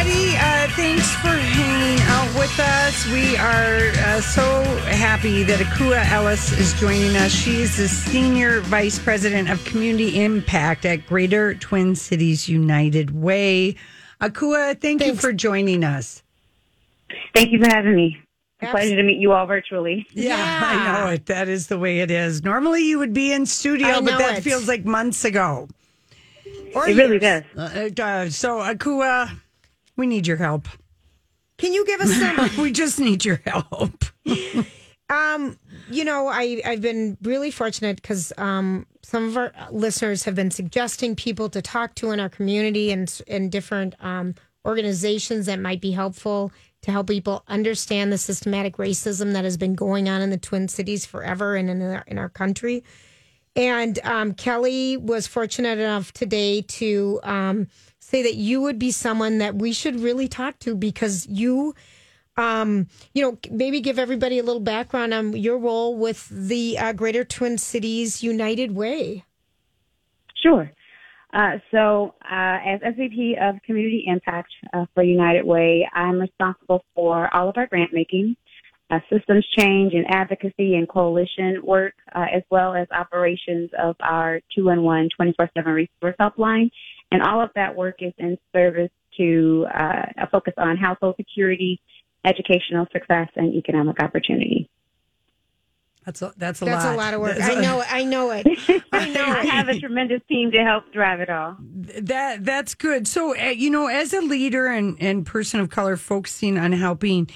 everybody. Uh, thanks for hanging out with us. We are uh, so happy that Akua Ellis is joining us. She is the Senior Vice President of Community Impact at Greater Twin Cities United Way. Akua, thank you for joining us. Thank you for having me. A pleasure to meet you all virtually. Yeah, I know it. That is the way it is. Normally you would be in studio, but that it. feels like months ago. Or It really does. Uh, it does. So, Akua, we need your help. Can you give us some? we just need your help. um, you know, I I've been really fortunate because um, some of our listeners have been suggesting people to talk to in our community and and different um, organizations that might be helpful to help people understand the systematic racism that has been going on in the Twin Cities forever and in our, in our country. And um, Kelly was fortunate enough today to um, say that you would be someone that we should really talk to because you, um, you know, maybe give everybody a little background on your role with the uh, Greater Twin Cities United Way. Sure. Uh, so, uh, as SVP of Community Impact uh, for United Way, I'm responsible for all of our grant making, uh, systems change and advocacy and coalition work, uh, as well as operations of our 211 24-7 resource helpline. And all of that work is in service to uh, a focus on household security, educational success, and economic opportunity. That's a, that's a That's lot. a lot of work. That's I a- know. I know it. I know. I it. have a tremendous team to help drive it all. That that's good. So uh, you know, as a leader and and person of color, focusing on helping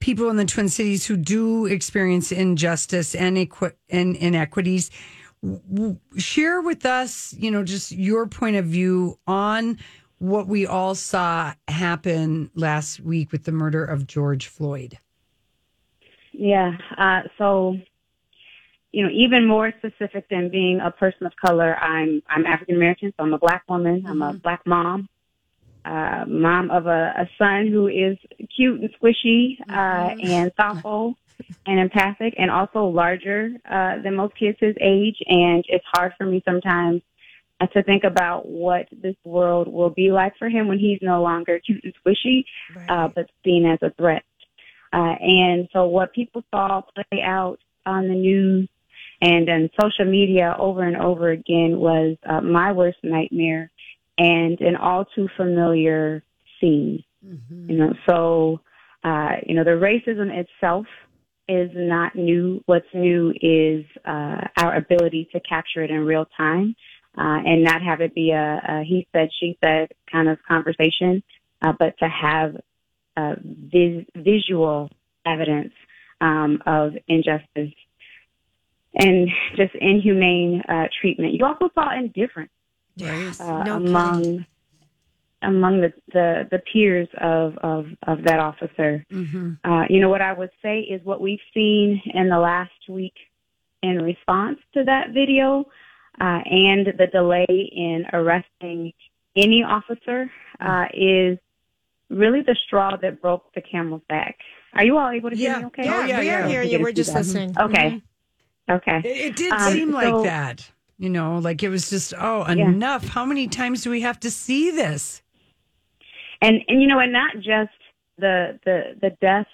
people in the Twin Cities who do experience injustice and equi- and inequities, w- w- share with us, you know, just your point of view on what we all saw happen last week with the murder of George Floyd. Yeah. Uh, so, you know, even more specific than being a person of color, I'm I'm African American, so I'm a black woman. I'm a black mom, uh, mom of a, a son who is cute and squishy uh, and thoughtful and empathic, and also larger uh, than most kids his age. And it's hard for me sometimes uh, to think about what this world will be like for him when he's no longer cute and squishy, uh, but seen as a threat. Uh, and so what people saw play out on the news and on social media over and over again was uh, my worst nightmare and an all too familiar scene. You know, so, uh, you know, the racism itself is not new. What's new is uh, our ability to capture it in real time uh, and not have it be a, a he said, she said kind of conversation, uh, but to have uh, vis- visual evidence um, of injustice and just inhumane uh, treatment. You also saw indifference uh, No among among the, the, the peers of, of, of that officer. Uh, you know, what I would say is what we've seen in the last week in response to that video uh, and the delay in arresting any officer uh, is really the straw that broke the camel's back. Are you all able to hear Yeah. me okay? Yeah, Oh, yeah, we yeah. are hearing you. We're just listening. Okay. Okay. It, it did Um, seem like so- that. You know, like it was just oh Yeah. enough. How many times do we have to see this? and and you know, and not just the the the death,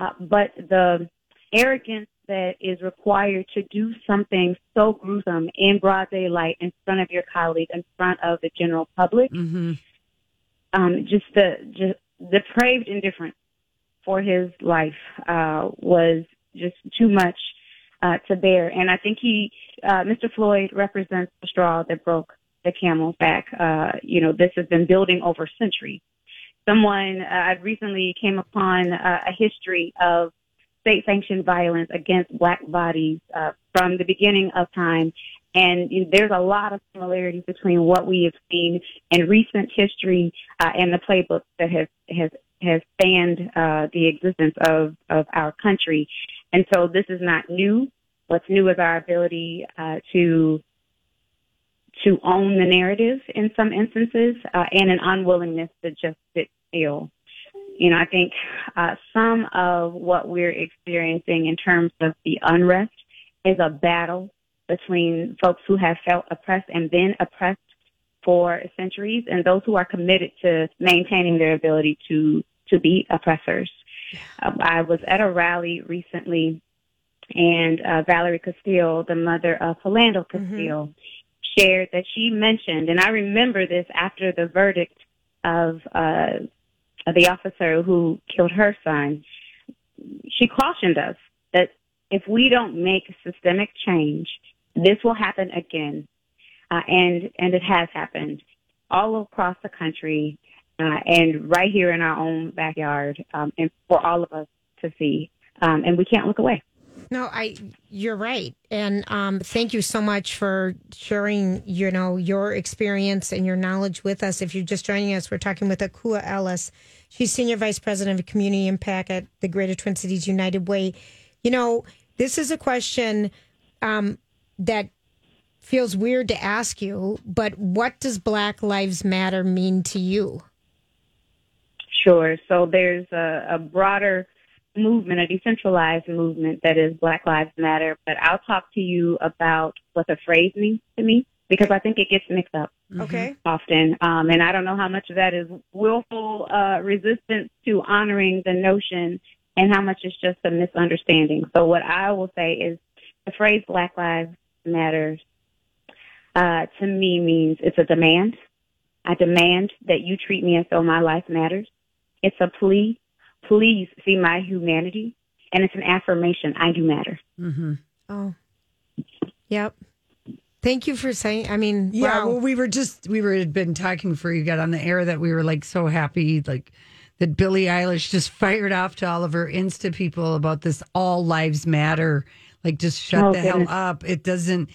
uh, but the arrogance that is required to do something so gruesome in broad daylight in front of your colleague, in front of the general public. Mm-hmm. Um, just the just depraved indifference for his life uh, was just too much uh, to bear, and I think he, uh, Mr. Floyd, represents the straw that broke the camel's back. Uh, you know, this has been building over centuries. Someone uh, I recently came upon uh, a history of state-sanctioned violence against black bodies uh, from the beginning of time, and you know, there's a lot of similarities between what we have seen in recent history uh, and the playbook that has has has spanned uh, the existence of of our country. And so this is not new. What's new is our ability uh, to to own the narrative in some instances, uh, and an unwillingness to just sit still. You know, I think uh, some of what we're experiencing in terms of the unrest is a battle between folks who have felt oppressed and been oppressed for centuries and those who are committed to maintaining their ability to to beat oppressors. Um, I was at a rally recently, and uh, Valerie Castile, the mother of Philando Castile, mm-hmm. shared that she mentioned, and I remember this after the verdict of uh, the officer who killed her son. She cautioned us that if we don't make systemic change, this will happen again, uh, and and it has happened all across the country uh, and right here in our own backyard, um, and for all of us to see. Um, and we can't look away. No, I. You're right, and um, thank you so much for sharing. You know your experience and your knowledge with us. If you're just joining us, we're talking with Akua Ellis. She's senior vice president of community impact at the Greater Twin Cities United Way. You know, this is a question um, that feels weird to ask you, but what does Black Lives Matter mean to you? Sure. So there's a, a broader movement, a decentralized movement that is Black Lives Matter. But I'll talk to you about what the phrase means to me because I think it gets mixed up. Okay. Often. Um, and I don't know how much of that is willful uh, resistance to honoring the notion and how much is just a misunderstanding. So what I will say is the phrase Black Lives Matters uh, to me means it's a demand. I demand that you treat me as though my life matters. It's a plea. Please see my humanity. And it's an affirmation. I do matter. Mm-hmm. Oh, yep. Thank you for saying. I mean, yeah. Wow. Well, we were just we were had been talking before you got on the air that we were like so happy, like that Billie Eilish just fired off to all of her Insta people about this all lives matter. Like, just shut oh, the goodness. hell up. It doesn't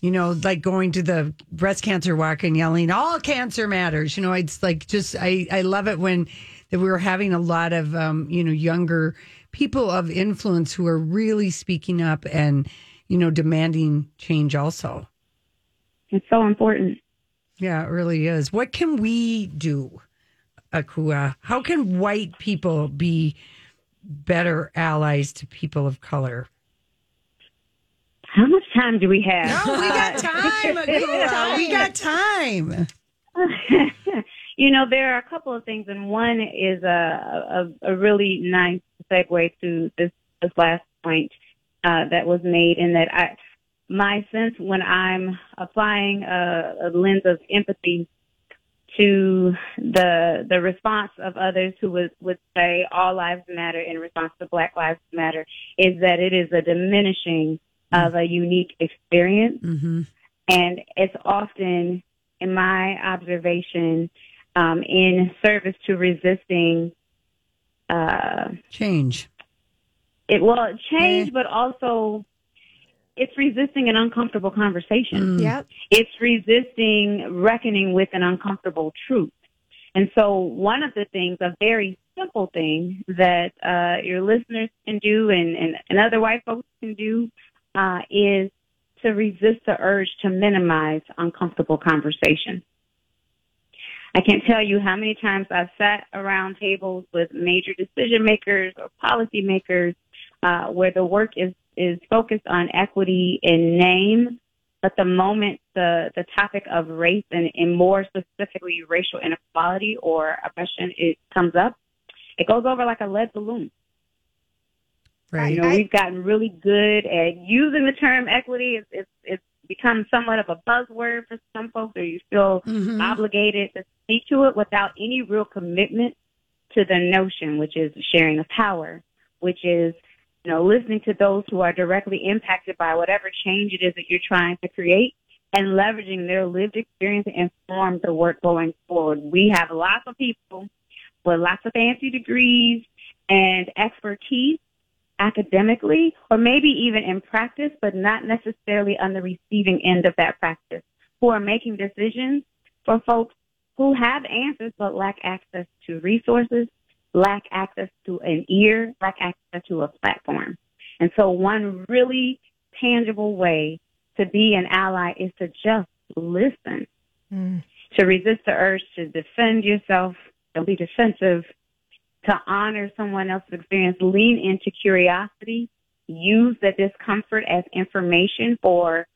you know, like going to the breast cancer walk and yelling, all cancer matters. You know, it's like just, I, I love it when that we were having a lot of, um, you know, younger people of influence who are really speaking up and, you know, demanding change also. It's so important. Yeah, it really is. What can we do, Akua? How can white people be better allies to people of color? How much time do we have? No, we got time. we got time. you know, there are a couple of things, and one is a a, a really nice segue to this this last point uh, that was made, in that I my sense when I'm applying a, a lens of empathy to the the response of others who would, would say all lives matter in response to Black Lives Matter is that it is a diminishing of a unique experience. Mm-hmm. And it's often, in my observation, um, in service to resisting uh, change. It well change, but also it's resisting an uncomfortable conversation. Mm. Yep. It's resisting reckoning with an uncomfortable truth. And so one of the things, a very simple thing that uh, your listeners can do and, and, and other white folks can do uh, is to resist the urge to minimize uncomfortable conversation. I can't tell you how many times I've sat around tables with major decision makers or policy makers uh, where the work is, is focused on equity in name, but the moment the, the topic of race and, and more specifically racial inequality or oppression it comes up, it goes over like a lead balloon. Right. You know, we've gotten really good at using the term equity. It's, it's, it's become somewhat of a buzzword for some folks, or you feel mm-hmm. obligated to speak to it without any real commitment to the notion, which is sharing of power, which is you know listening to those who are directly impacted by whatever change it is that you're trying to create, and leveraging their lived experience to inform the work going forward. We have lots of people with lots of fancy degrees and expertise academically or maybe even in practice, but not necessarily on the receiving end of that practice, who are making decisions for folks who have answers but lack access to resources, lack access to an ear, lack access to a platform. And so one really tangible way to be an ally is to just listen, mm. to resist the urge to defend yourself, don't be defensive, to honor someone else's experience, lean into curiosity, use the discomfort as information for,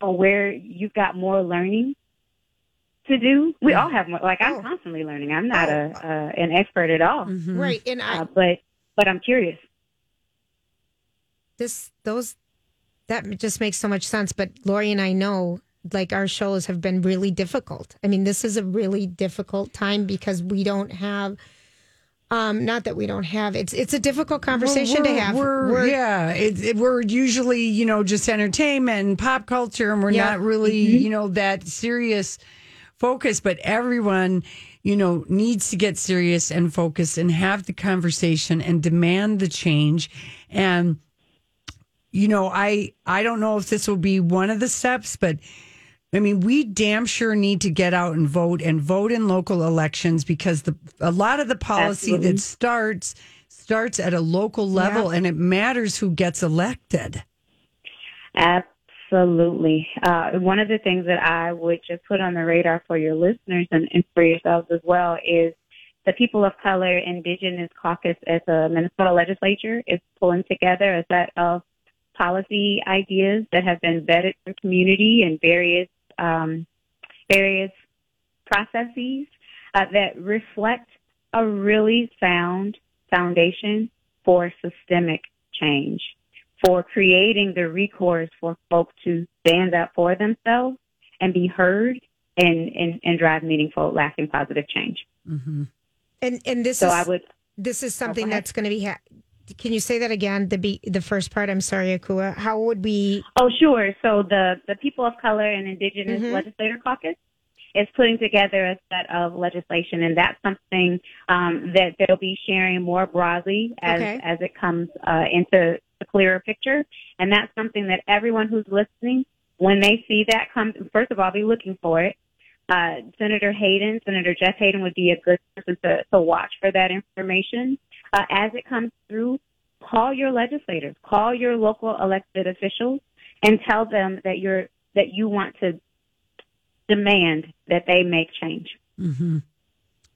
for where you've got more learning. to do. We all have more. Like I'm Oh. constantly learning. I'm not Oh. a uh, an expert at all, Mhm. Right. And I uh, but but I'm curious. this those that just makes so much sense. But Lori and I know like our shows have been really difficult. I mean, this is a really difficult time because we don't have um not that we don't have it's it's a difficult conversation Well, to have. We're, We're- yeah, it, it- we're usually you know just entertainment and pop culture, and we're Yeah. not really you know that serious focus. But everyone you know needs to get serious and focus and have the conversation and demand the change. And you know, I I don't know if this will be one of the steps, but. I mean, we damn sure need to get out and vote and vote in local elections because the a lot of the policy Absolutely. that starts starts at a local level and it matters who gets elected. Absolutely. Uh, one of the things that I would just put on the radar for your listeners and, and for yourselves as well is the People of Color Indigenous Caucus at the Minnesota Legislature is pulling together a set of policy ideas that have been vetted from community and various um, various processes uh, that reflect a really sound foundation for systemic change, for creating the recourse for folks to stand up for themselves and be heard and, and, and drive meaningful, lasting, positive change. Mm-hmm. and and this So is I would this is something ahead. that's going to be ha- can you say that again the be the first part i'm sorry akua how would we Oh, sure. So the, the People of Color and Indigenous Mhm. Legislator Caucus is putting together a set of legislation, and that's something um, that they'll be sharing more broadly as, Okay. as it comes uh, into a clearer picture. And that's something that everyone who's listening, when they see that come, first of all, be looking for it. Uh, Senator Hayden, Senator Jeff Hayden would be a good person to, to watch for that information. Uh, as it comes through, call your legislators, call your local elected officials, and tell them that you're that you want to demand that they make change. Mm-hmm.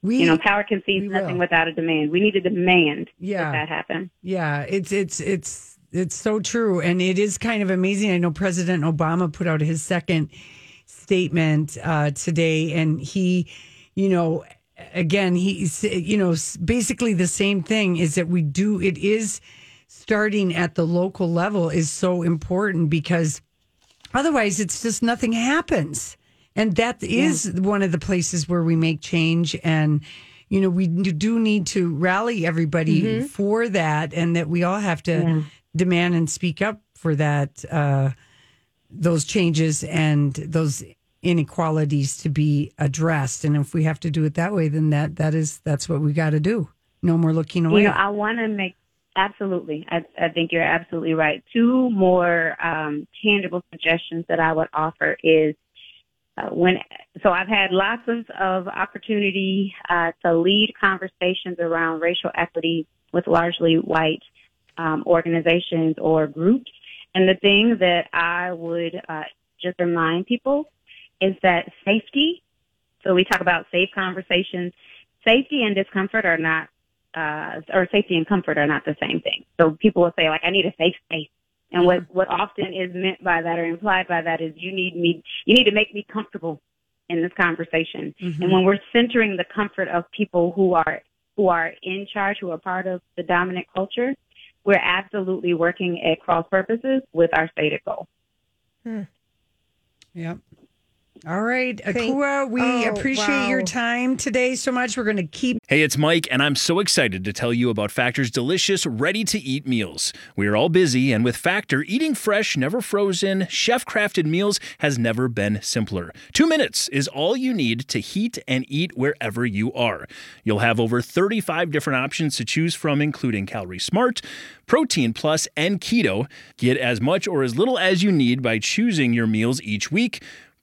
We, You know, power conceives nothing will. without a demand. We need to demand Yeah. that that happen. yeah, it's it's it's it's so true, and it is kind of amazing. I know President Obama put out his second statement uh, today, and he, you know, again, he's you know basically the same thing is that we do. It is starting at the local level is so important because otherwise it's just nothing happens. And that is one of the places where we make change and you know we do need to rally everybody for that and that we all have to demand and speak up for that uh, those changes and those inequalities to be addressed and if we have to do it that way then that that is that's what we got to do no more looking away You know, I want to make absolutely. I, I think you're absolutely right. Two more um, tangible suggestions that I would offer is uh, when. So I've had lots of of opportunity uh, to lead conversations around racial equity with largely white um, organizations or groups, and the thing that I would uh, just remind people is that safety. So we talk about safe conversations. Safety and discomfort are not uh, or safety and comfort are not the same thing. So people will say like, I need a safe space. And what, what often is meant by that or implied by that is you need me, you need to make me comfortable in this conversation. And when we're centering the comfort of people who are, who are in charge, who are part of the dominant culture, we're absolutely working at cross purposes with our stated goal. Hmm. Yep. All right, Akua, we Oh, appreciate your time today so much. We're going to keep Hey, it's Mike, and I'm so excited to tell you about Factor's delicious, ready to eat meals. We are all busy, and with Factor, eating fresh, never frozen, chef crafted meals has never been simpler. Two minutes is all you need to heat and eat wherever you are. You'll have over 35 different options to choose from, including Calorie Smart, Protein Plus, and Keto. Get as much or as little as you need by choosing your meals each week.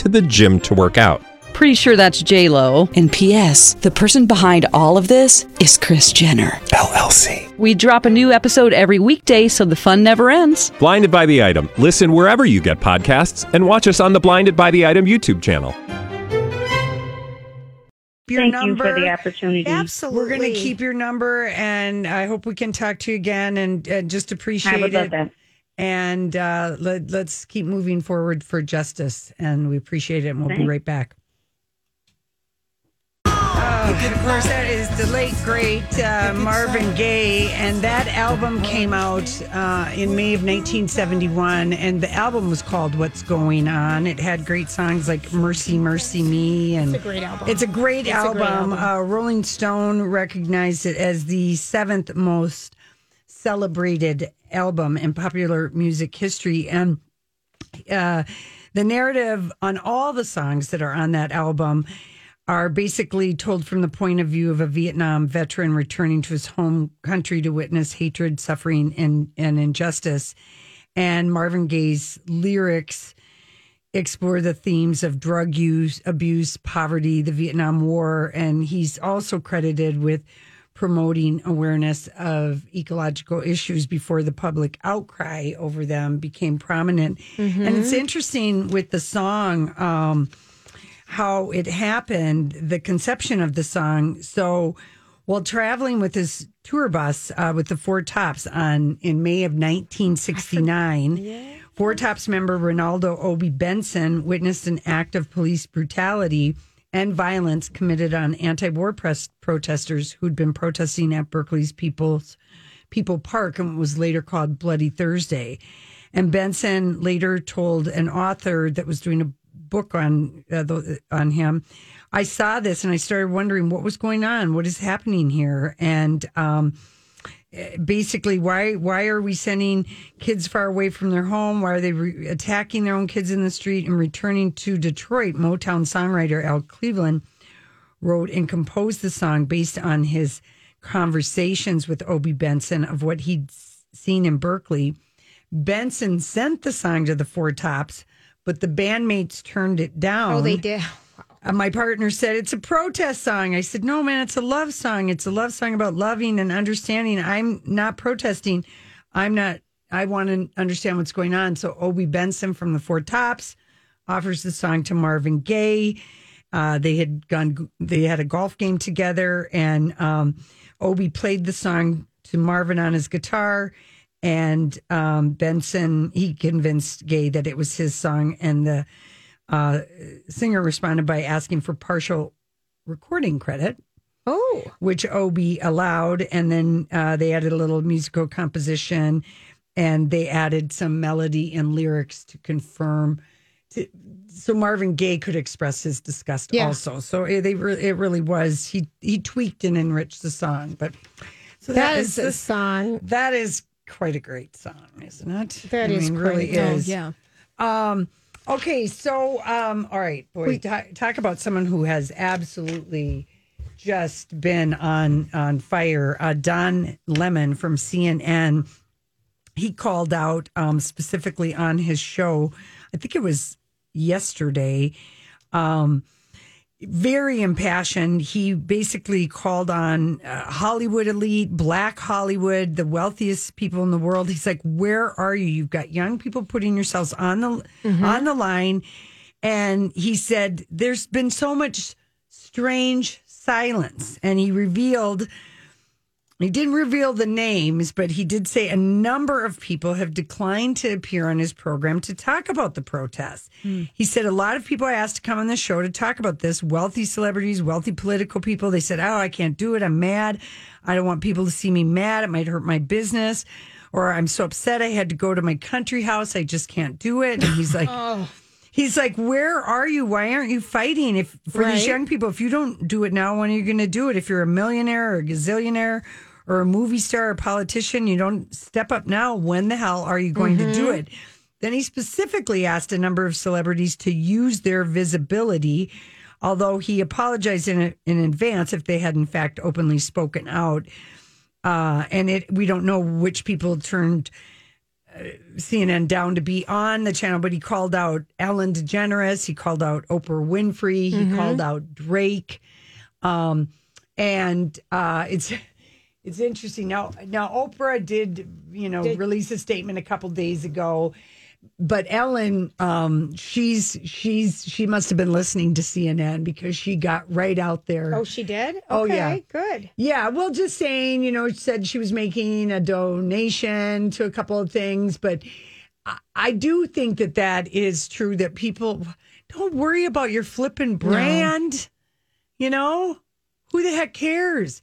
to the gym to work out. Pretty sure that's J Lo. And P.S. The person behind all of this is Kris Jenner LLC. We drop a new episode every weekday, so the fun never ends. Blinded by the item. Listen wherever you get podcasts, and watch us on the Blinded by the Item YouTube channel. Your Thank number. you for the opportunity. Absolutely. We're going to keep your number, and I hope we can talk to you again and, and just I appreciate would love it. that. And uh, let, let's keep moving forward for justice. And we appreciate it. And we'll be right back. Uh, of course, that is the late great uh, Marvin Gaye, and that album came out uh, in May of 1971, and the album was called "What's Going On." It had great songs like "Mercy, Mercy Me," and It's a great album. It's a great It's a album. great album. Uh, Rolling Stone recognized it as the seventh most celebrated album in popular music history, and uh, the narrative on all the songs that are on that album are basically told from the point of view of a Vietnam veteran returning to his home country to witness hatred, suffering, and, and injustice. And Marvin Gaye's lyrics explore the themes of drug use, abuse, poverty, the Vietnam War, and he's also credited with promoting awareness of ecological issues before the public outcry over them became prominent. And it's interesting with the song um, how it happened, the conception of the song. So while traveling with his tour bus uh, with the Four Tops on in May of 1969, Four Tops member Ronaldo Obie Benson witnessed an act of police brutality and violence committed on anti-war press protesters who'd been protesting at Berkeley's People's People Park and was later called Bloody Thursday. And Benson later told an author that was doing a book on uh, the, on him, I saw this and I started wondering what was going on, what is happening here, and um, basically why why are we sending kids far away from their home? Why are they re- attacking their own kids in the street and returning to Detroit? Motown songwriter Al Cleveland wrote and composed the song based on his conversations with Obie Benson of what he'd seen in Berkeley. Benson sent the song to the Four Tops, but the bandmates turned it down. Oh, they did. My partner said it's a protest song. I said, no, man, it's a love song. It's a love song about loving and understanding. I'm not protesting. I'm not, I want to understand what's going on. So Obie Benson from the Four Tops offers the song to Marvin Gaye. Uh, they had gone, they had a golf game together, and um, Obie played the song to Marvin on his guitar. And um, Benson, he convinced Gaye that it was his song, and the uh, singer responded by asking for partial recording credit, Oh, which Obie allowed. And then uh, they added a little musical composition and they added some melody and lyrics to confirm. To, so Marvin Gaye could express his disgust Yeah. also. So it, they re- it really was he he tweaked and enriched the song. But so that is the song. that is quite a great song, isn't it? That I is mean, really oh, is. yeah. Um, okay, so um, all right, boy, ta- talk about someone who has absolutely just been on on fire. Uh, Don Lemon from CNN, he called out um, specifically on his show. I think it was yesterday. Um, very impassioned. He basically called on uh, Hollywood elite, black Hollywood, the wealthiest people in the world. He's like, "Where are you? You've got young people putting yourselves on the on the line." And he said, "There's been so much strange silence." And he revealed he didn't reveal the names, but he did say a number of people have declined to appear on his program to talk about the protests. Hmm. He said a lot of people I asked to come on the show to talk about this wealthy celebrities, wealthy political people. They said, Oh, I can't do it. I'm mad. I don't want people to see me mad. It might hurt my business. Or I'm so upset I had to go to my country house. I just can't do it. And he's like, oh He's like, where are you? Why aren't you fighting? If for these young people, if you don't do it now, when are you going to do it? If you're a millionaire or a gazillionaire or a movie star or a politician, you don't step up now. When the hell are you going to do it? then he specifically asked a number of celebrities to use their visibility, although he apologized in, in advance if they had in fact openly spoken out. Uh, and it we don't know which people turned uh, CNN down to be on the channel, but he called out Ellen DeGeneres, he called out Oprah Winfrey, he called out Drake, um, and uh, it's it's interesting now. Now Oprah did you know release a statement a couple days ago, but Ellen, um, she's she's she must have been listening to CNN because she got right out there. Oh, she did. Okay, Oh, yeah. good. Yeah, well, just saying, you know, said she was making a donation to a couple of things, but I, I do think that that is true. That people don't worry about your flipping brand. You know, who the heck cares?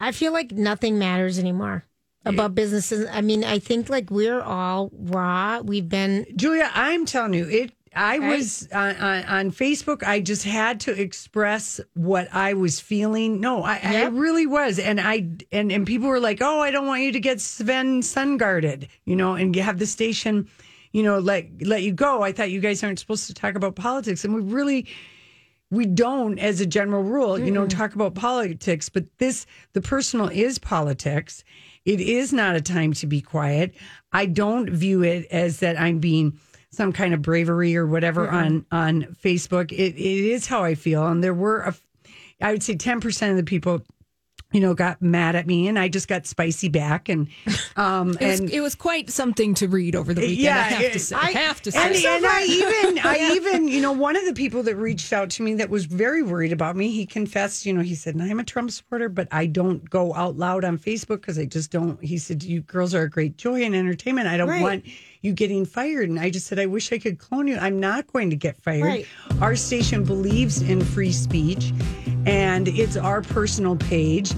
I feel like nothing matters anymore about businesses. I mean, I think like we're all raw. We've been Julia, I'm telling you, it. I was on, on, on Facebook. I just had to express what I was feeling. No, I, I really was, and I and and people were like, "Oh, I don't want you to get Sven Sundgaarded," you know, and have the station, you know, let let you go. I thought you guys aren't supposed to talk about politics, and we really we don't as a general rule you know talk about politics but this the personal is politics. It is not a time to be quiet. I don't view it as that i'm being some kind of bravery or whatever on on facebook. It, it is how i feel and there were a, i would say 10% of the people you know got mad at me and i just got spicy back and um It was, and it was quite something to read over the weekend. Yeah, I have it- to say. I- I have to say. and, and I even, I even, you know, one of the people that reached out to me that was very worried about me, he confessed, you know, he said, I'm a Trump supporter, but I don't go out loud on Facebook because I just don't. He said, You girls are a great joy and entertainment. I don't Right. want you getting fired. And I just said, I wish I could clone you. I'm not going to get fired. Right. Our station believes in free speech and it's our personal page.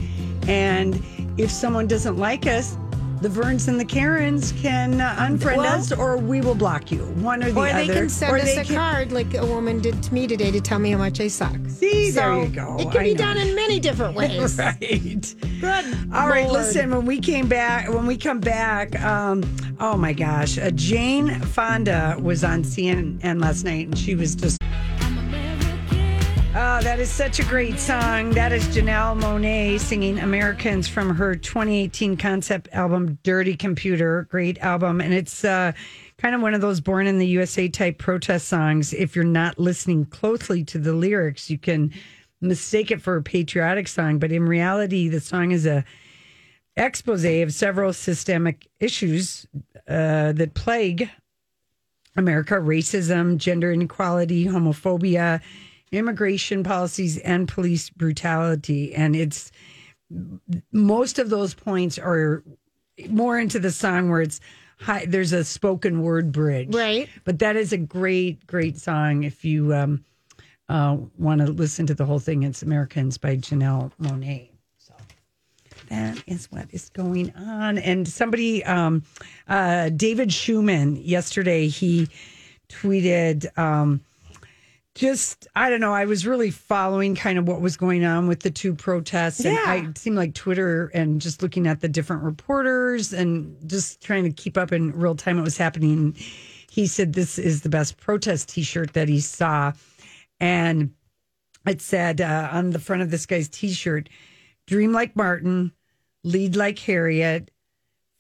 And if someone doesn't like us, the Verns and the Karens can uh, unfriend Well- us, or we will block you. One or the or other. Or they can send Or us a can- card like a woman did to me today to tell me how much I suck. See, there you go. It can I be know. done in many different ways. Right. Good. All right. Lord. Listen, when we came back, when we come back, um, oh my gosh, uh, Jane Fonda was on CNN last night, and she was just. That is such a great song. That is Janelle Monáe singing Americans from her 2018 concept album, Dirty Computer. Great album. And it's uh, kind of one of those born in the USA type protest songs. If you're not listening closely to the lyrics, you can mistake it for a patriotic song. But in reality, the song is a expose of several systemic issues uh, that plague America racism, gender inequality, homophobia, immigration policies, and police brutality. And it's most of those points are more into the song where it's high, there's a spoken word bridge. Right. But that is a great, great song. If you um, uh, want to listen to the whole thing, it's Americans by Janelle Monáe. So that is what is going on. And somebody, um, uh, David Schumann, yesterday, he tweeted, um, just I don't know. I was really following kind of what was going on with the two protests, and Yeah. I seemed like Twitter and just looking at the different reporters and just trying to keep up in real time what was happening. He said this is the best protest T-shirt that he saw, and it said uh, on the front of this guy's T-shirt, "Dream like Martin, lead like Harriet,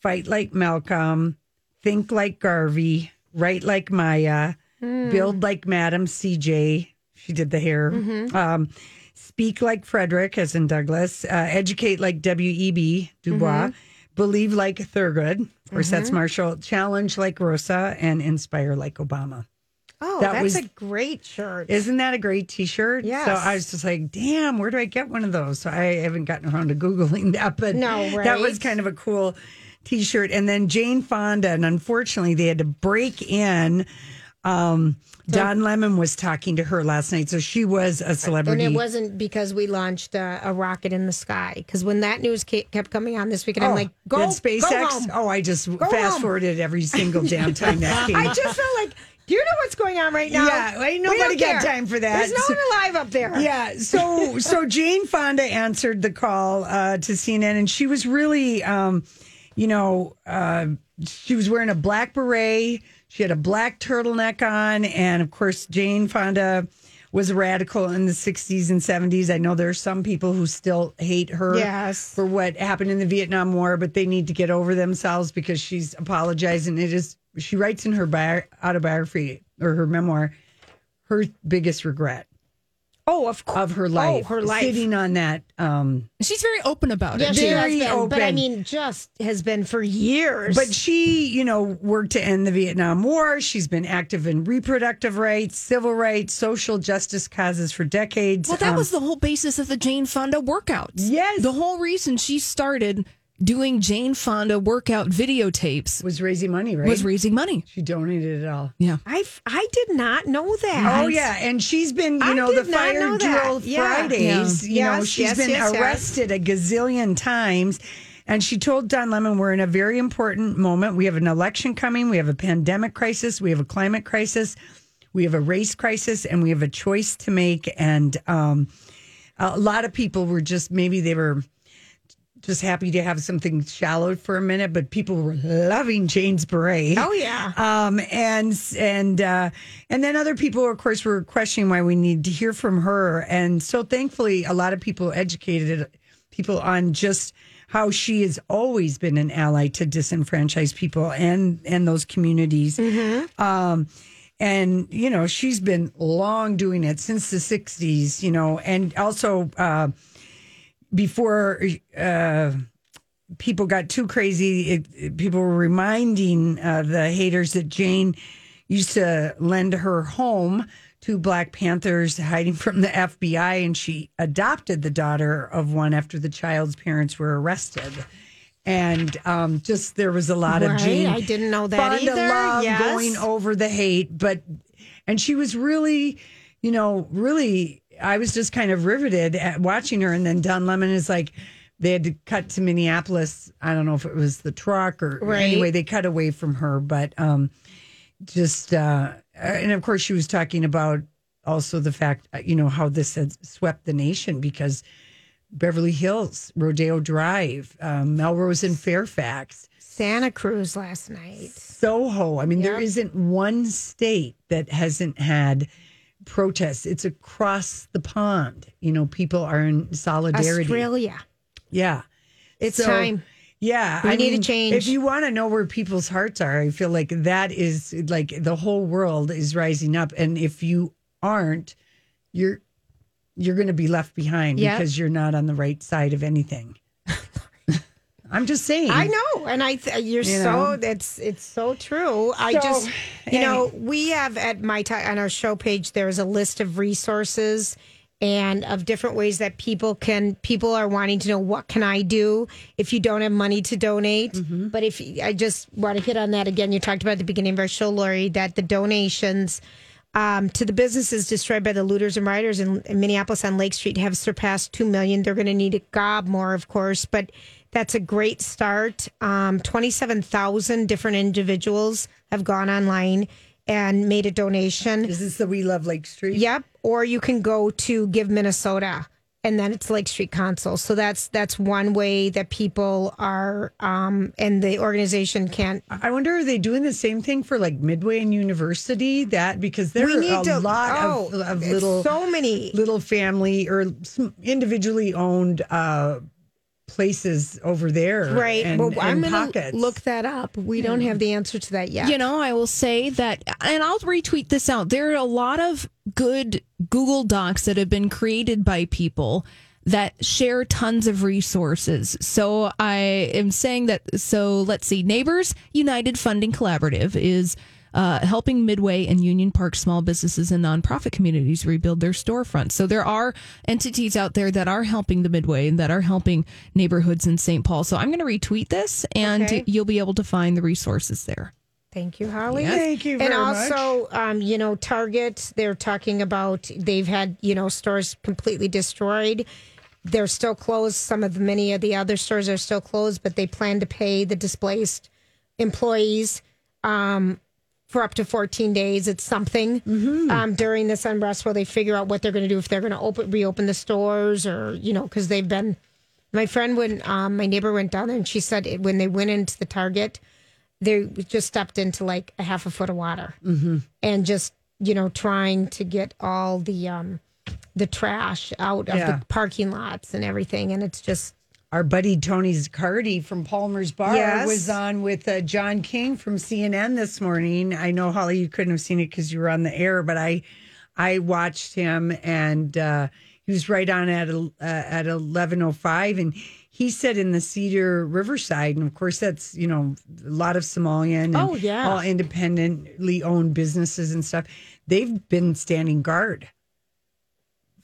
fight like Malcolm, think like Garvey, write like Maya." Build like Madam CJ. She did the hair. Um, speak like Frederick, as in Douglas. Uh, educate like W.E.B. Du Bois. Believe like Thurgood. Of course, that's Marshall. Challenge like Rosa and inspire like Obama. Oh, That that's was- a great shirt. Isn't that a great T-shirt? Yeah. So I was just like, "Damn, where do I get one of those?" So I haven't gotten around to googling that, but No, that was kind of a cool T-shirt. And then Jane Fonda, and unfortunately, they had to break in. Um, Don Lemon was talking to her last night, so she was a celebrity. and it wasn't because we launched a, a rocket in the sky. Because when that news kept coming on this weekend, I'm like, go, did go SpaceX? home. Oh, I just home. fast forwarded every single damn time that came. I just felt like, do you know what's going on right now? Yeah, ain't nobody got time for that. There's no one alive up there. Yeah. So so Jane Fonda answered the call uh, to CNN, and she was really, um, you know, uh, she was wearing a black beret. She had a black turtleneck on, and of course, Jane Fonda was a radical in the 60s and 70s. I know there are some people who still hate her Yes. for what happened in the Vietnam War, but they need to get over themselves because she's apologizing. It is she writes in her bi- autobiography or her memoir her biggest regret Oh, of course. of her life, Oh, her life. sitting on that. Um, She's very open about Yeah, it. she has very been, but I mean, just has been for years. But she, you know, worked to end the Vietnam War. She's been active in reproductive rights, civil rights, social justice causes for decades. Well, that Um, was the whole basis of the Jane Fonda workouts. Yes. The whole reason she started doing Jane Fonda workout videotapes was raising money, right? was raising money. she donated it all. Yeah. I I did not know that. Oh yeah, and she's been, you I know, the fire know drill Yeah. Fridays. You know, Yes, she's yes, been yes, yes. arrested a gazillion times. And she told Don Lemon, "We're in a very important moment. We have an election coming. We have a pandemic crisis. We have a climate crisis. We have a race crisis, and we have a choice to make." And um, a lot of people were just maybe they were just happy to have something shallow for a minute, but people were loving Jane's beret. Oh, yeah. Um, and and uh, and then other people, of course, were questioning why we need to hear from her. And so, thankfully, a lot of people educated people on just how she has always been an ally to disenfranchised people and and those communities. Um, and you know, she's been long doing it since the '60s. You know, and also. Uh, before uh, people got too crazy, it, it- people were reminding uh, the haters that Jane used to lend her home to Black Panthers hiding from the FBI, and she adopted the daughter of one after the child's parents were arrested. And um, just there was a lot of Jane. I didn't know that either. love Yes. going over the hate, but and she was really, you know, really. I was just kind of riveted at watching her, and then Don Lemon is like, they had to cut to Minneapolis. I don't know if it was the truck or Right. anyway, they cut away from her, but um, just uh, and of course she was talking about also the fact, uh, you know, how this had swept the nation because Beverly Hills, Rodeo Drive, um, Melrose and Fairfax. Santa Cruz last night. Soho. I mean, there Yep. isn't one state that hasn't had protests. It's across the pond. You know, people are in solidarity. Australia. Yeah. It's So, time. Yeah. We I need a change. If you want to know where people's hearts are, I feel like that is like the whole world is rising up. And if you aren't, you're you're going to be left behind Yeah. because you're not on the right side of anything. I'm just saying. I know, and I th- you're You so know? that's it's so true. I So, just you know we have at my ti on our show page there's a list of resources and of different ways that people can people are wanting to know what can I do if you don't have money to donate. Mm-hmm. But if I just want to hit on that again, you talked about at the beginning of our show, Lori, that the donations. Um, to the businesses destroyed by the looters and rioters in, in Minneapolis on Lake Street have surpassed two million. They're going to need a gob more, of course, but that's a great start. Um, Twenty-seven thousand different individuals have gone online and made a donation. Is this the We Love Lake Street? Yep. Or you can go to Give Minnesota, and then it's Lake Street Council. So that's that's one way that people are, um, and the organization can't. I wonder are they doing the same thing for like Midway and University? That because there We are need a to- lot of, oh, of it's little so many. little family or individually owned uh, places over there, Right. And, well, I'm and going pockets. to look that up. We don't have the answer to that yet. You know, I will say that, and I'll retweet this out. There are a lot of good Google Docs that have been created by people that share tons of resources. So I am saying that, so let's see, Neighbors United Funding Collaborative is. Uh, helping Midway and Union Park small businesses and nonprofit communities rebuild their storefronts. So there are entities out there that are helping the Midway and that are helping neighborhoods in St. Paul. So I'm going to retweet this, and Okay. you'll be able to find the resources there. Thank you, Holly. Thank you very and much. also, um, you know, Target, they're talking about they've had, you know, stores completely destroyed. They're still closed. Some of the many of the other stores are still closed, but they plan to pay the displaced employees um, for up to 14 days. It's something Mm-hmm. um, during this unrest where they figure out what they're going to do if they're going to open reopen the stores or you know because they've been. My friend went, um, my neighbor went down there and she said it, when they went into the Target, they just stepped into like a half a foot of water mm-hmm. and just you know trying to get all the um the trash out of Yeah. the parking lots and everything and it's just Our buddy Tony Zaccardi from Palmer's Bar Yes. was on with uh, John King from CNN this morning. I know Holly, you couldn't have seen it because you were on the air, but I, I watched him and uh, he was right on at uh, at eleven oh five, and he said in the Cedar Riverside, and of course that's you know a lot of Somalian, and Oh, yeah. all independently owned businesses and stuff. They've been standing guard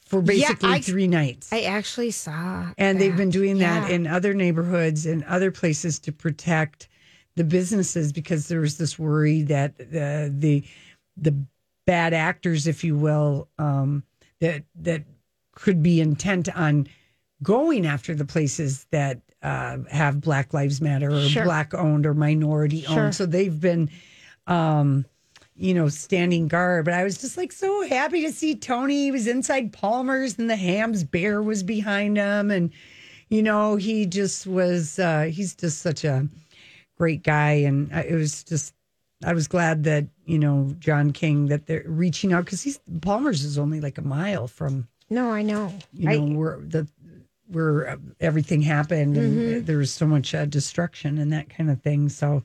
for Yeah, basically I- three nights. I actually saw And they've been doing that Yeah. in other neighborhoods and other places to protect the businesses because there was this worry that the the the bad actors, if you will, um, that that could be intent on going after the places that uh, have Black Lives Matter or Sure. Black owned or minority Sure. owned. So they've been um, you know, standing guard. But I was just like so happy to see Tony. He was inside Palmer's and the Hamm's bear was behind him. And, you know, he just was, uh, he's just such a great guy. And it was just, I was glad that, you know, John King, that they're reaching out because he's, Palmer's is only like a mile from, no I know you know, where the, where everything happened and there was so much uh, destruction and that kind of thing. So,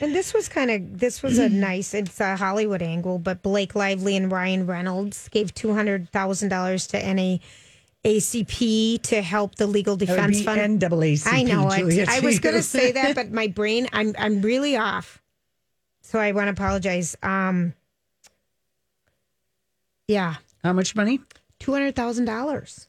And this was kind of this was a nice it's a Hollywood angle, but Blake Lively and Ryan Reynolds gave two hundred thousand dollars to any NAACP to help the legal defense fund. NAACP. I know. I, Julia, I was going to say that, but my brain I'm I'm really off, so I want to apologize. Um, yeah, How much money? two hundred thousand dollars.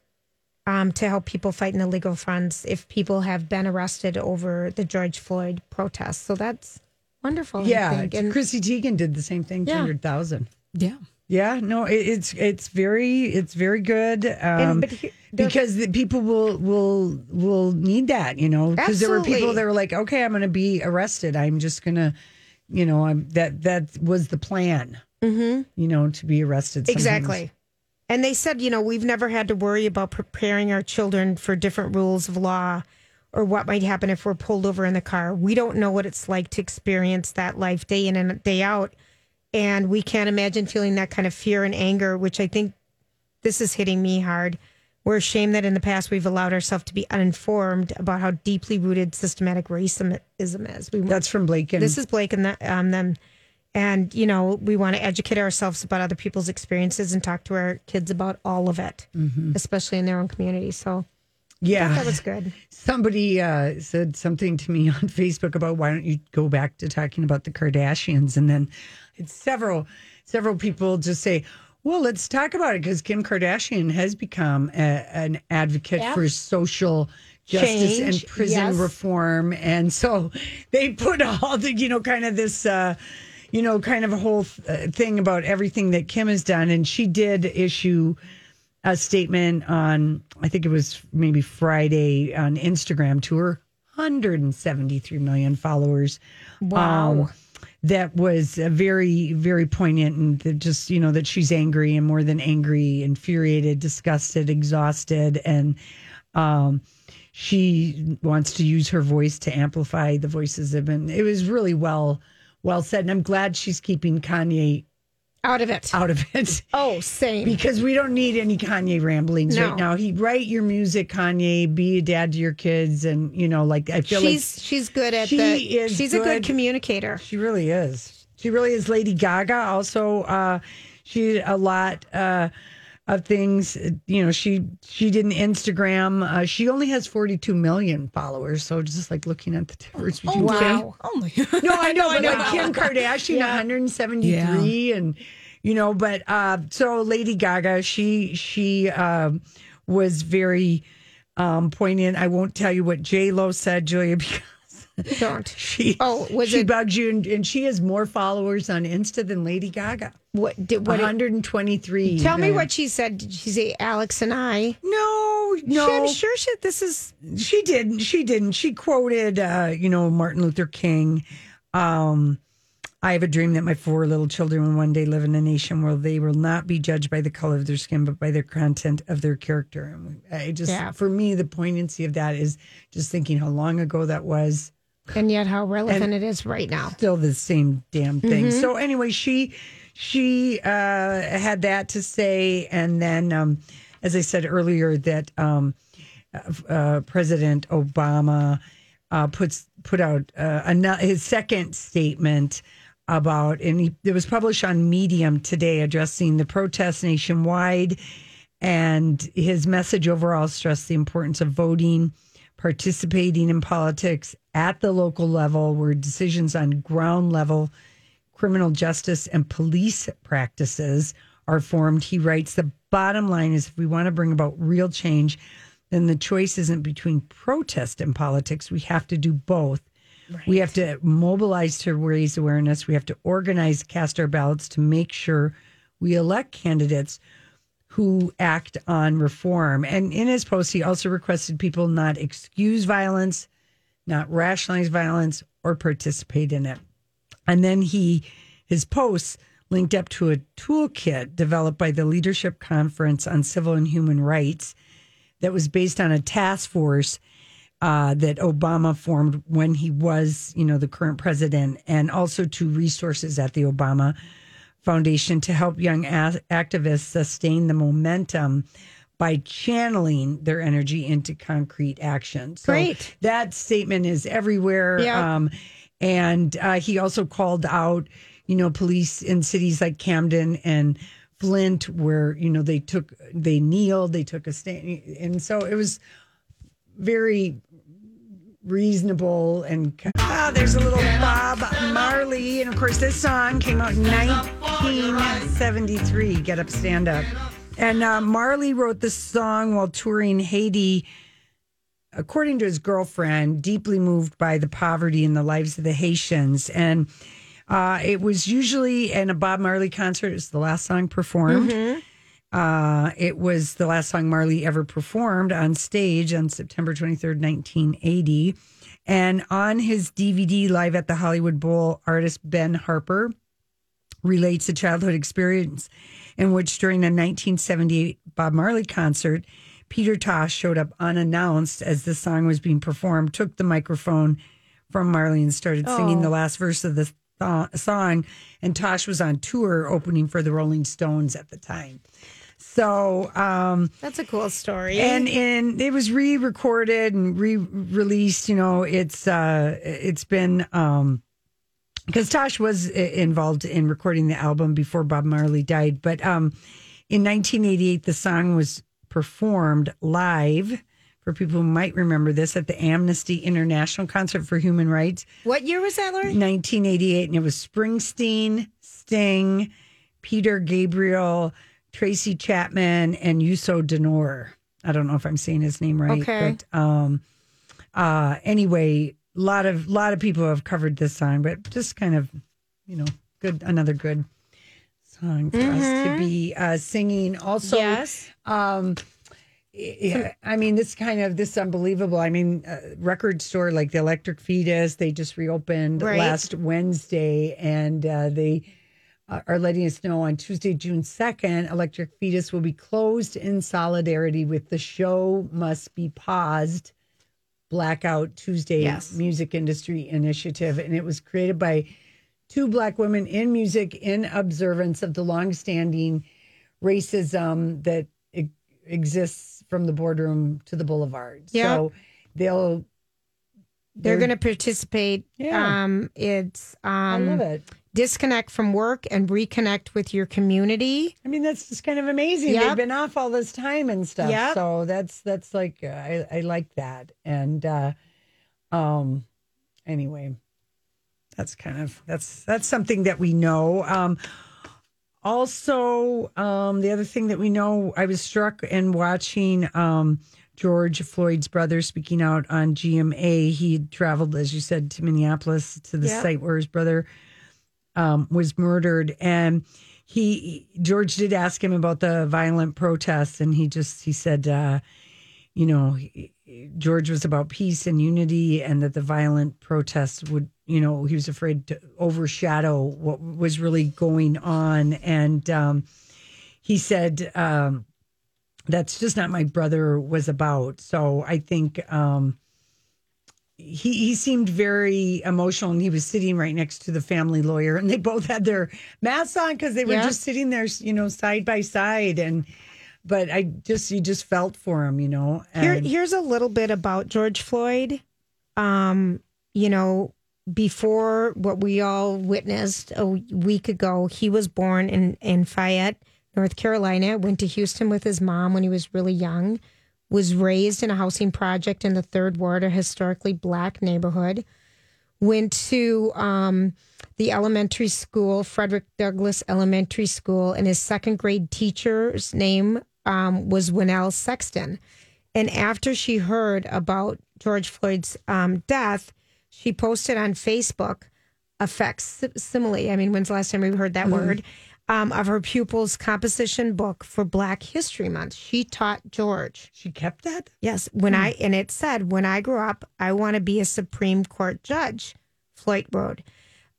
Um, to help people fight in the legal funds if people have been arrested over the George Floyd protests. So that's wonderful. I Yeah, think. And Chrissy Teigen did the same thing. Two Yeah. hundred thousand. Yeah. Yeah, no, it, it's it's very it's very good. Um, but he- because the people will will will need that, you know, because there were people that were like, okay, I'm going to be arrested. I'm just going to, you know, I'm that that was the plan. Mm-hmm. You know, to be arrested. sometimes. Exactly. And they said, you know, we've never had to worry about preparing our children for different rules of law or what might happen if we're pulled over in the car. We don't know what it's like to experience that life day in and day out. And we can't imagine feeling that kind of fear and anger, which I think this is hitting me hard. We're ashamed that in the past we've allowed ourselves to be uninformed about how deeply rooted systematic racism is. We That's from Blake and this is Blake and the, um, them. And, you know, we want to educate ourselves about other people's experiences and talk to our kids about all of it, especially in their own community. So yeah. that was good. Somebody uh, said something to me on Facebook about why don't you go back to talking about the Kardashians, and then it's several several people just say, "Well, let's talk about it," because Kim Kardashian has become a, an advocate Yep. for social justice Change, and prison yes. reform, and so they put all the you know kind of this. Uh, you know, kind of a whole uh, thing about everything that Kim has done, and she did issue a statement on I think it was maybe Friday on Instagram to her 173 million followers. Wow. Um, that was very very poignant and just you know that she's angry and more than angry infuriated disgusted exhausted and um she wants to use her voice to amplify the voices of and it was really well well said and i'm glad she's keeping kanye Out of it. out of it Oh, same. because we don't need any Kanye ramblings No. right now. He write your music, Kanye. Be a dad to your kids, and you know, like I feel she's she's good at she the. is she's a good. good communicator. she really is. She really is. Lady Gaga also. Uh, she a lot uh, of things. You know, she she did an Instagram. Uh, she only has forty two million followers. So just like looking at the difference between oh, wow. Kim Only. no, I know, but know. like Kim Kardashian, 173, and you know, but uh, so Lady Gaga, she she um, was very um, poignant. I won't tell you what J Lo said, Julia, because Don't. she Oh, was she it- bugs you, and, and she has more followers on Insta than Lady Gaga. What did what? 123. tell me uh, what she said. Did she say Alex and I? No, no, She- I'm sure she. This is She didn't. She didn't. She quoted, uh, you know, Martin Luther King. Um, I have a dream that my four little children will one day live in a nation where they will not be judged by the color of their skin, but by the content of their character. And I just, Yeah. for me, the poignancy of that is just thinking how long ago that was, and yet how relevant it is right now. still the same damn thing. So anyway, she she uh, had that to say, and then um, as I said earlier, that um, uh, President Obama uh, puts put out uh, his second statement about, and he, it was published on Medium today, addressing the protests nationwide, and his message overall stressed the importance of voting, participating in politics at the local level, where decisions on ground level criminal justice and police practices are formed. He writes the bottom line is if we want to bring about real change, then the choice isn't between protest and politics. We have to do both. We have to mobilize to raise awareness. We have to organize, cast our ballots to make sure we elect candidates who act on reform. And in his post, he also requested people not excuse violence, not rationalize violence, or participate in it. And then he, his posts linked up to a toolkit developed by the Leadership Conference on Civil and Human Rights that was based on a task force uh, that Obama formed when he was, you know, the current president, and also to resources at the Obama Foundation to help young a- activists sustain the momentum by channeling their energy into concrete action. So Great. That statement is everywhere. Yeah. Um, and uh, he also called out, you know, police in cities like Camden and Flint, where you know they took they kneeled, they took a stand, and so it was very reasonable and ah, there's a little Bob Marley, and of course this song came out in 1973. Get up, stand up, and uh, Marley wrote this song while touring Haiti according to his girlfriend, deeply moved by the poverty in the lives of the Haitians. And uh, it was usually in a Bob Marley concert. It was the last song performed. Uh, it was the last song Marley ever performed on stage on September 23rd, 1980. And on his DVD, Live at the Hollywood Bowl, artist Ben Harper relates a childhood experience in which during a 1978 Bob Marley concert, Peter Tosh showed up unannounced as the song was being performed, took the microphone from Marley and started singing the last verse of the th- song. And Tosh was on tour opening for the Rolling Stones at the time. So, um, That's a cool story. and and it was re-recorded and re-released. You know, it's uh, it's been um, because Tosh was involved in recording the album before Bob Marley died. But um, in 1988, the song was performed live. For people who might remember this, at the Amnesty International Concert for Human Rights, what year was that, Lori? 1988, and it was Springsteen, Sting, Peter Gabriel, Tracy Chapman, and Youssou N'Dour. I don't know if I'm saying his name right, Okay. but um, uh, anyway, lot of lot of people have covered this song, but just kind of, you know, good another good song for us to be uh, singing. Also, yes. um, yeah, I mean, this kind of this is unbelievable. I mean, uh, record store like the Electric Fetus, they just reopened Right. last Wednesday, and uh, they uh, are letting us know on Tuesday, June second, Electric Fetus will be closed in solidarity with the show must be paused. Blackout Tuesday Yes. Music Industry Initiative, and it was created by two black women in music in observance of the longstanding racism that exists from the boardroom to the boulevard. Yeah. So they'll They're going to participate. Yeah. Um, it's I um, love it. Disconnect from work and reconnect with your community. I mean, that's just kind of amazing. Yep. They've been off all this time and stuff. Yep. So that's that's like uh, I I like that. And uh um anyway, that's kind of that's that's something that we know. Um also um the other thing that we know I was struck in watching um George Floyd's brother speaking out on GMA. He traveled, as you said, to Minneapolis to the Yep. site where his brother um, was murdered, and he George did ask him about the violent protests, and he just he said, uh, you know, he- George was about peace and unity, and that the violent protests would, you know, he was afraid to overshadow what was really going on, and um, he said. Um, that's just not my brother was about. So I think um, he he seemed very emotional, and he was sitting right next to the family lawyer, and they both had their masks on because they were Yeah. just sitting there, you know, side by side, and. But I just you just felt for him, you know. Here, here's a little bit about George Floyd. Um, you know, before what we all witnessed a week ago, he was born in in Fayette, North Carolina. Went to Houston with his mom when he was really young. Was raised in a housing project in the third ward, a historically black neighborhood. Went to um, the elementary school, Frederick Douglass Elementary School, and his second grade teacher's name um, was Winnell Sexton. And after she heard about George Floyd's um, death, she posted on Facebook effects simile. I mean, when's the last time we heard that word? Um, of her pupil's composition book for Black History Month. She taught George. she kept that. Yes, when I and it said, "When I grow up, I want to be a Supreme Court judge." Floyd wrote.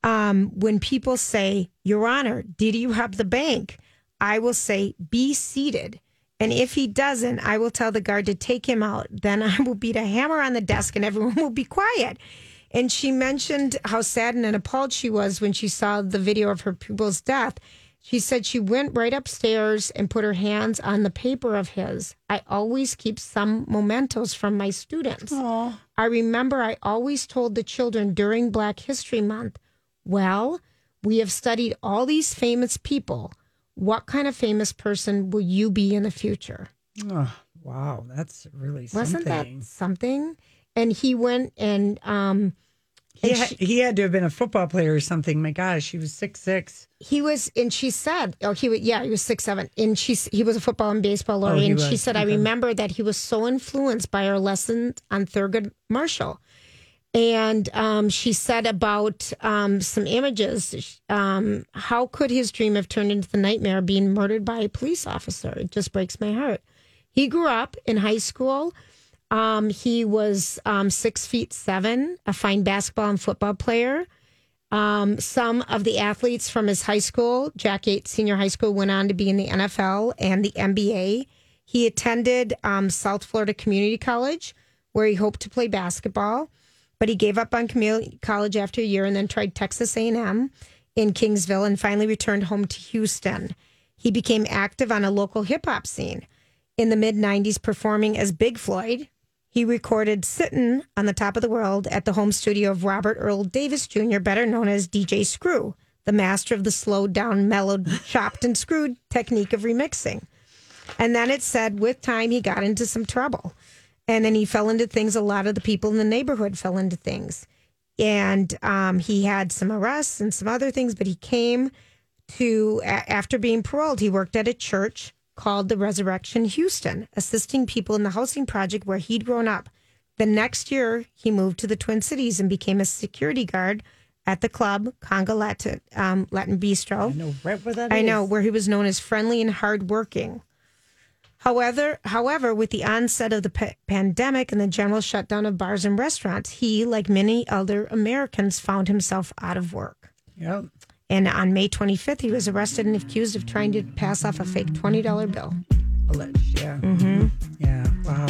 Um, when people say, "Your Honor, did he rob the bank?" I will say, "Be seated." And if he doesn't, I will tell the guard to take him out. Then I will beat a hammer on the desk, and everyone will be quiet. And she mentioned how saddened and appalled she was when she saw the video of her pupil's death. She said she went right upstairs and put her hands on the paper of his. I always keep some mementos from my students. I remember I always told the children during Black History Month, well, we have studied all these famous people. What kind of famous person will you be in the future? Oh, wow, that's really something. Wasn't that something? And he went and um he, and had, he had to have been a football player or something. My gosh, he was six six. he was and she said oh he was yeah he was six seven and she he was a football and baseball lawyer Oh, and she was. said i remember that he was so influenced by our lesson on thurgood marshall and um, she said about um, some images um, how could his dream have turned into the nightmare of being murdered by a police officer it just breaks my heart he grew up in high school um, he was um, six feet seven a fine basketball and football player um, some of the athletes from his high school, Jack Yates Senior High School, went on to be in the NFL and the NBA. He attended um, South Florida Community College, where he hoped to play basketball, but he gave up on community college after a year and then tried Texas A&M in Kingsville and finally returned home to Houston. He became active on a local hip hop scene in the mid 90s, performing as Big Floyd. He recorded Sittin' on the Top of the World at the home studio of Robert Earl Davis Jr., better known as DJ Screw, the master of the slowed down, mellowed, chopped, and screwed technique of remixing. And then it said with time, he got into some trouble. And then he fell into things a lot of the people in the neighborhood fell into things. And um, he had some arrests and some other things, but he came to, after being paroled, he worked at a church called the Resurrection Houston, assisting people in the housing project where he'd grown up. The next year, he moved to the Twin Cities and became a security guard at the club Conga Latin, um, Latin Bistro. I know right where that I is. know where he was known as friendly and hardworking. However, however, with the onset of the pa- pandemic and the general shutdown of bars and restaurants, he, like many other Americans, found himself out of work. Yep. And on May 25th, he was arrested and accused of trying to pass off a fake $20 bill. Alleged. Yeah. Mm-hmm. Yeah. Wow.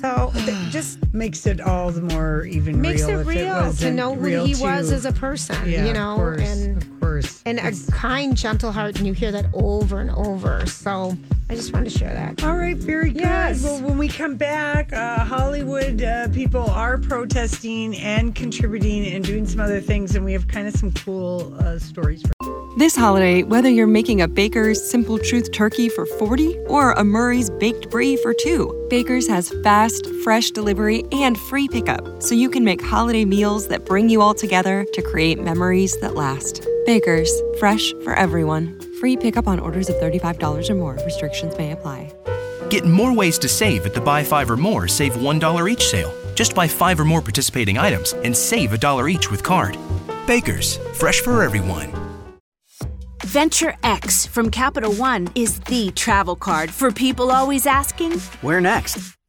So just Makes it all the more even makes real it real to wasn't know who he to- was as a person, yeah, you know, of course, and of course. and a kind, gentle heart, and you hear that over and over. So I just wanted to share that. All right, very good. Yes. Well, when we come back, uh, Hollywood uh, people are protesting and contributing and doing some other things, and we have kind of some cool uh, stories. For- This holiday, whether you're making a Baker's Simple Truth turkey for 40 or a Murray's Baked Brie for two, Baker's has fast, fresh delivery and free pickup, so you can make holiday meals that bring you all together to create memories that last. Baker's, fresh for everyone. Free pickup on orders of $35 or more. Restrictions may apply. Get more ways to save at the Buy Five or More Save $1 each sale. Just buy five or more participating items and save a dollar each with card. Baker's, fresh for everyone. Venture X from Capital One is the travel card for people always asking, Where next?